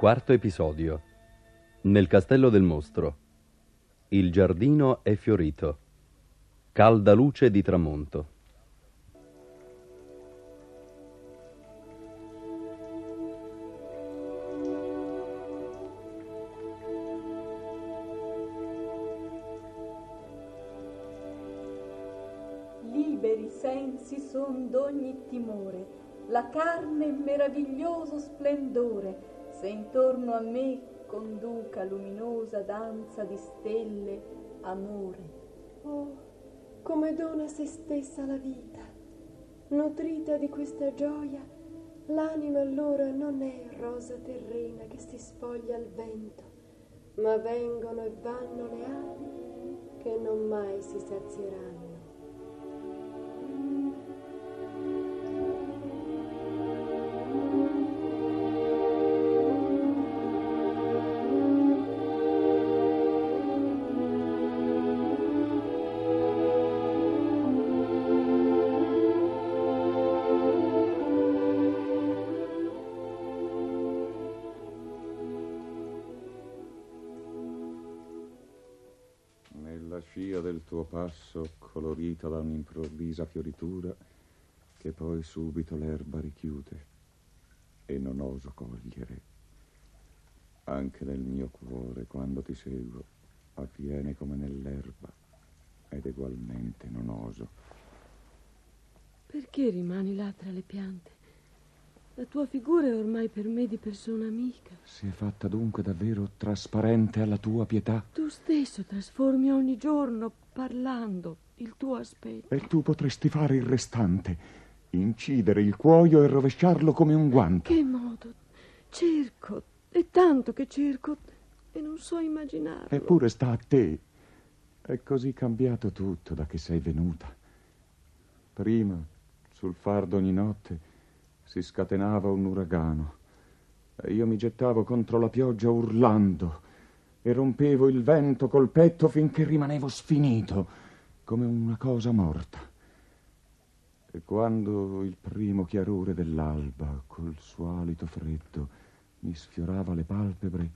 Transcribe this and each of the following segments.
Quarto episodio. Nel castello del mostro. Il giardino è fiorito. Calda luce di tramonto. Liberi sensi son d'ogni timore, la carne meraviglioso splendore, se intorno a me conduca luminosa danza di stelle, amore. Oh, come dona se stessa la vita, nutrita di questa gioia, l'anima allora non è rosa terrena che si spoglia al vento, ma vengono e vanno le ali che non mai si sazieranno. Scia del tuo passo, colorita da un'improvvisa fioritura, che poi subito l'erba richiude e non oso cogliere. Anche nel mio cuore, quando ti seguo, avviene come nell'erba ed egualmente non oso. Perché rimani là tra le piante? La tua figura è ormai per me di persona amica. Si è fatta dunque davvero trasparente alla tua pietà? Tu stesso trasformi ogni giorno, parlando, il tuo aspetto. E tu potresti fare il restante, incidere il cuoio e rovesciarlo come un guanto. Che modo? Cerco, è tanto che cerco e non so immaginarlo. Eppure sta a te. È così cambiato tutto da che sei venuta. Prima, sul far d'ogni notte, si scatenava un uragano e io mi gettavo contro la pioggia urlando e rompevo il vento col petto finché rimanevo sfinito, come una cosa morta. E quando il primo chiarore dell'alba, col suo alito freddo, mi sfiorava le palpebre,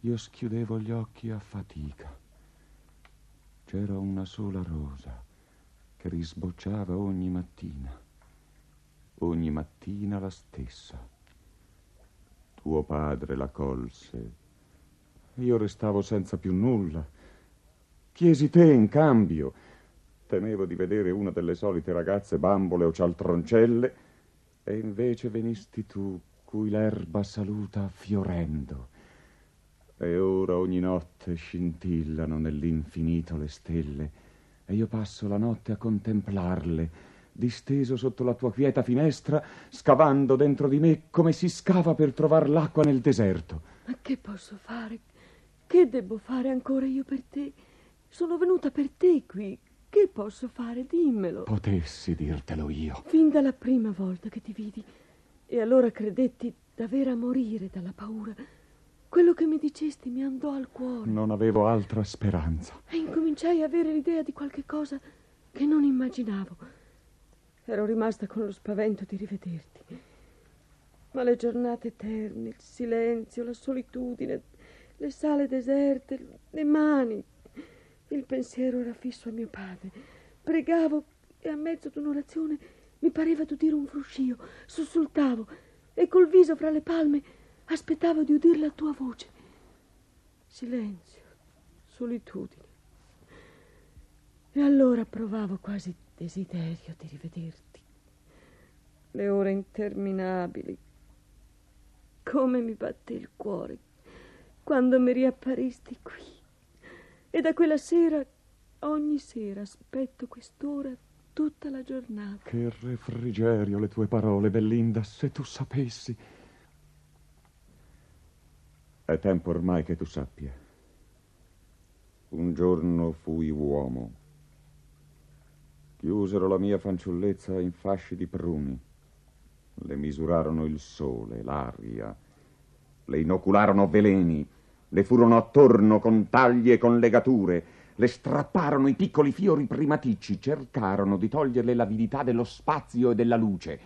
io schiudevo gli occhi a fatica. C'era una sola rosa che risbocciava ogni mattina ogni mattina la stessa. Tuo padre la colse. Io restavo senza più nulla. Chiesi te in cambio. Temevo di vedere una delle solite ragazze bambole o cialtroncelle, e invece venisti tu, cui l'erba saluta fiorendo. E ora ogni notte scintillano nell'infinito le stelle, e io passo la notte a contemplarle disteso sotto la tua quieta finestra, scavando dentro di me come si scava per trovar l'acqua nel deserto. Ma che posso fare? Che devo fare ancora io per te? Sono venuta per te qui. Che posso fare? Dimmelo. Potessi dirtelo io. Fin dalla prima volta che ti vidi. E allora credetti davvero a morire dalla paura. Quello che mi dicesti mi andò al cuore. Non avevo altra speranza. E incominciai a avere l'idea di qualche cosa che non immaginavo. Ero rimasta con lo spavento di rivederti. Ma le giornate eterne, il silenzio, la solitudine, le sale deserte, le mani. Il pensiero era fisso a mio padre. Pregavo e a mezzo d'un'orazione mi pareva d'udire un fruscio. Sussultavo e col viso fra le palme aspettavo di udire la tua voce. Silenzio, solitudine. E allora provavo quasi desiderio di rivederti. Le ore interminabili. Come mi batte il cuore quando mi riapparisti qui. E da quella sera, ogni sera, aspetto quest'ora tutta la giornata. Che refrigerio le tue parole, Bellinda, se tu sapessi. È tempo ormai che tu sappia. Un giorno fui uomo Chiusero la mia fanciullezza in fasci di pruni. Le misurarono il sole, l'aria, le inocularono veleni, le furono attorno con tagli e con legature, le strapparono i piccoli fiori primaticci, cercarono di toglierle l'avidità dello spazio e della luce.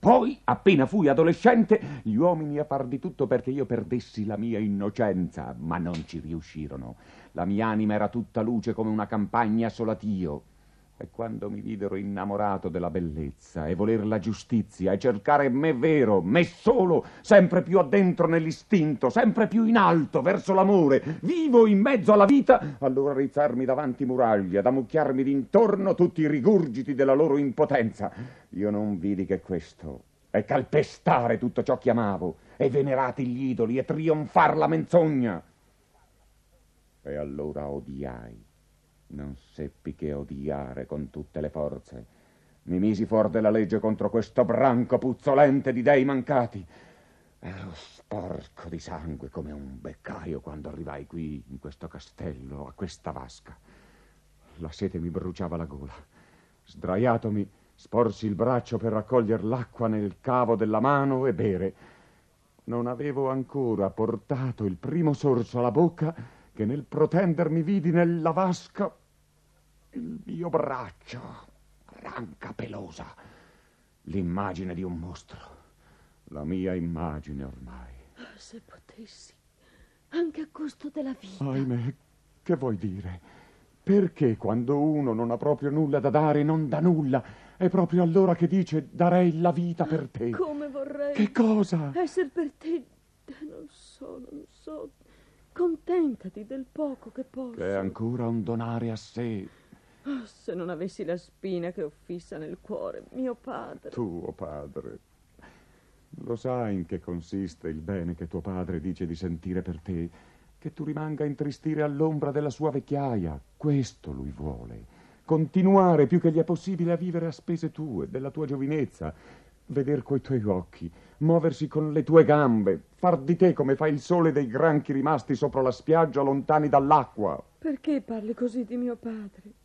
Poi, appena fui adolescente, gli uomini a far di tutto perché io perdessi la mia innocenza, ma non ci riuscirono. La mia anima era tutta luce come una campagna solatio. E quando mi videro innamorato della bellezza e voler la giustizia e cercare me vero, me solo, sempre più addentro nell'istinto, sempre più in alto verso l'amore, vivo in mezzo alla vita, allora rizzarmi davanti muraglie, ad ammucchiarmi d'intorno tutti i rigurgiti della loro impotenza. Io non vidi che questo, e calpestare tutto ciò che amavo, e venerati gli idoli, e trionfar la menzogna. E allora odiai non seppi che odiare con tutte le forze. Mi misi fuori della legge contro questo branco puzzolente di dei mancati. Ero sporco di sangue come un beccaio quando arrivai qui, in questo castello, a questa vasca. La sete mi bruciava la gola. Sdraiatomi, sporsi il braccio per raccogliere l'acqua nel cavo della mano e bere. Non avevo ancora portato il primo sorso alla bocca che nel protendermi vidi nella vasca il mio braccio, ranca pelosa, l'immagine di un mostro, la mia immagine ormai. Ah, se potessi, anche a costo della vita. Ahimè, che vuoi dire? Perché quando uno non ha proprio nulla da dare, non dà nulla? È proprio allora che dice darei la vita per te. Come vorrei. Che cosa? Essere per te, non so, non so. Contentati del poco che posso. Che è ancora un donare a sé. Oh, se non avessi la spina che ho fissa nel cuore, mio padre. Tuo padre. Lo sai in che consiste il bene che tuo padre dice di sentire per te? Che tu rimanga a intristire all'ombra della sua vecchiaia. Questo lui vuole. Continuare più che gli è possibile a vivere a spese tue, della tua giovinezza. Veder coi tuoi occhi, muoversi con le tue gambe, far di te come fa il sole dei granchi rimasti sopra la spiaggia lontani dall'acqua. Perché parli così di mio padre?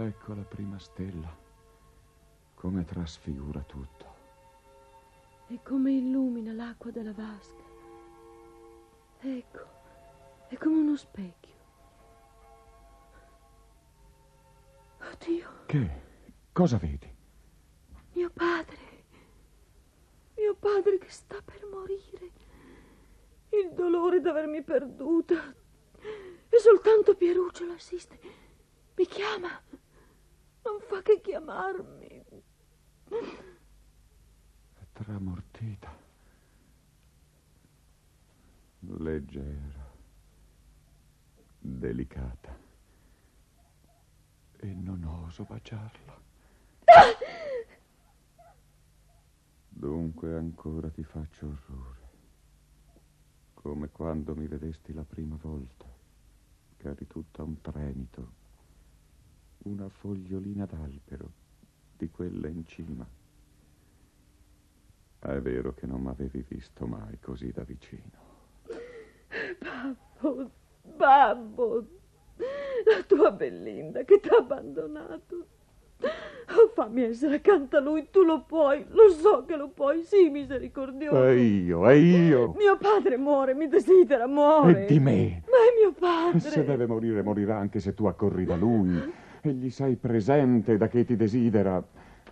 Ecco la prima stella, come trasfigura tutto. E come illumina l'acqua della vasca. Ecco, è come uno specchio. Oddio. Che? Cosa vedi? Mio padre. Mio padre che sta per morire. Il dolore d'avermi perduta. E soltanto Pieruccio l'assiste. Mi chiama non fa che chiamarmi. È tramortita, leggera, delicata, e non oso baciarla. Dunque ancora ti faccio orrore, come quando mi vedesti la prima volta, che eri tutta un tremito una fogliolina d'albero, di quella in cima. È vero che non m'avevi visto mai così da vicino. Babbo, babbo, la tua Bellinda che t'ha abbandonato. Oh, fammi essere accanto a lui, tu lo puoi, lo so che lo puoi, sii misericordioso. E io, e io. Mio padre muore, mi desidera, muore. E di me. Ma è mio padre. Se deve morire, morirà anche se tu accorri da lui e gli sei presente da che ti desidera.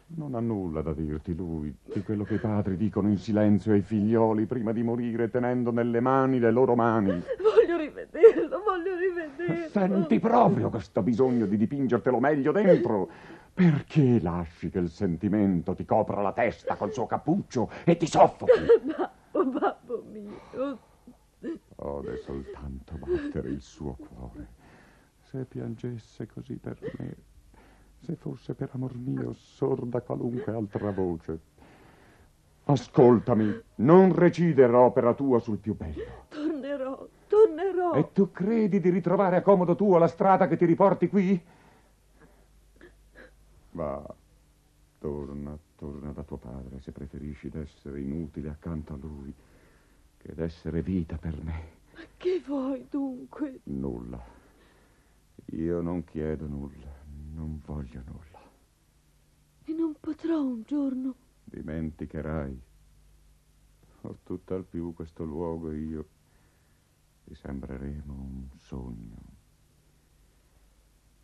Non ha nulla da dirti lui di quello che i padri dicono in silenzio ai figlioli prima di morire tenendo nelle mani le loro mani. Voglio rivederlo, voglio rivederlo. Senti proprio questo bisogno di dipingertelo meglio dentro. Perché lasci che il sentimento ti copra la testa col suo cappuccio e ti soffochi? Babbo, babbo mio. Ode soltanto battere il suo cuore se piangesse così per me, se fosse per amor mio sorda qualunque altra voce. Ascoltami, non recidere opera tua sul più bello. Tornerò, tornerò. E tu credi di ritrovare a comodo tuo la strada che ti riporti qui? Va, torna, torna da tuo padre se preferisci d'essere inutile accanto a lui che d'essere vita per me. Ma che vuoi dunque? Nulla. Io non chiedo nulla, non voglio nulla. E non potrò un giorno. Dimenticherai. Ho tutt'al più questo luogo e io. Ti sembreremo un sogno.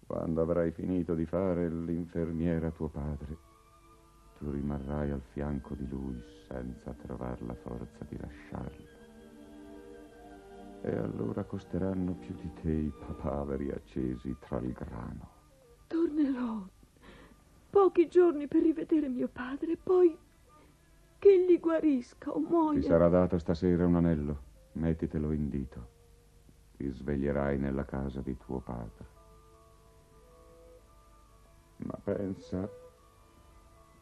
Quando avrai finito di fare l'infermiera tuo padre, tu rimarrai al fianco di lui senza trovar la forza di lasciarlo. E allora costeranno più di te i papaveri accesi tra il grano. Tornerò pochi giorni per rivedere mio padre, poi che egli guarisca o muoia. Ti sarà dato stasera un anello, mettitelo in dito. Ti sveglierai nella casa di tuo padre. Ma pensa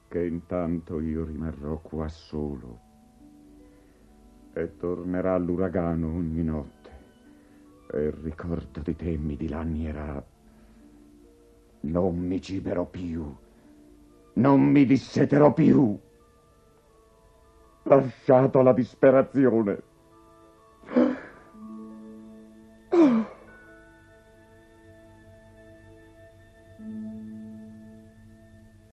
che intanto io rimarrò qua solo e tornerà l'uragano ogni notte e il ricordo di te mi dilannierà. Non mi ciberò più, non mi disseterò più. Lasciato alla disperazione.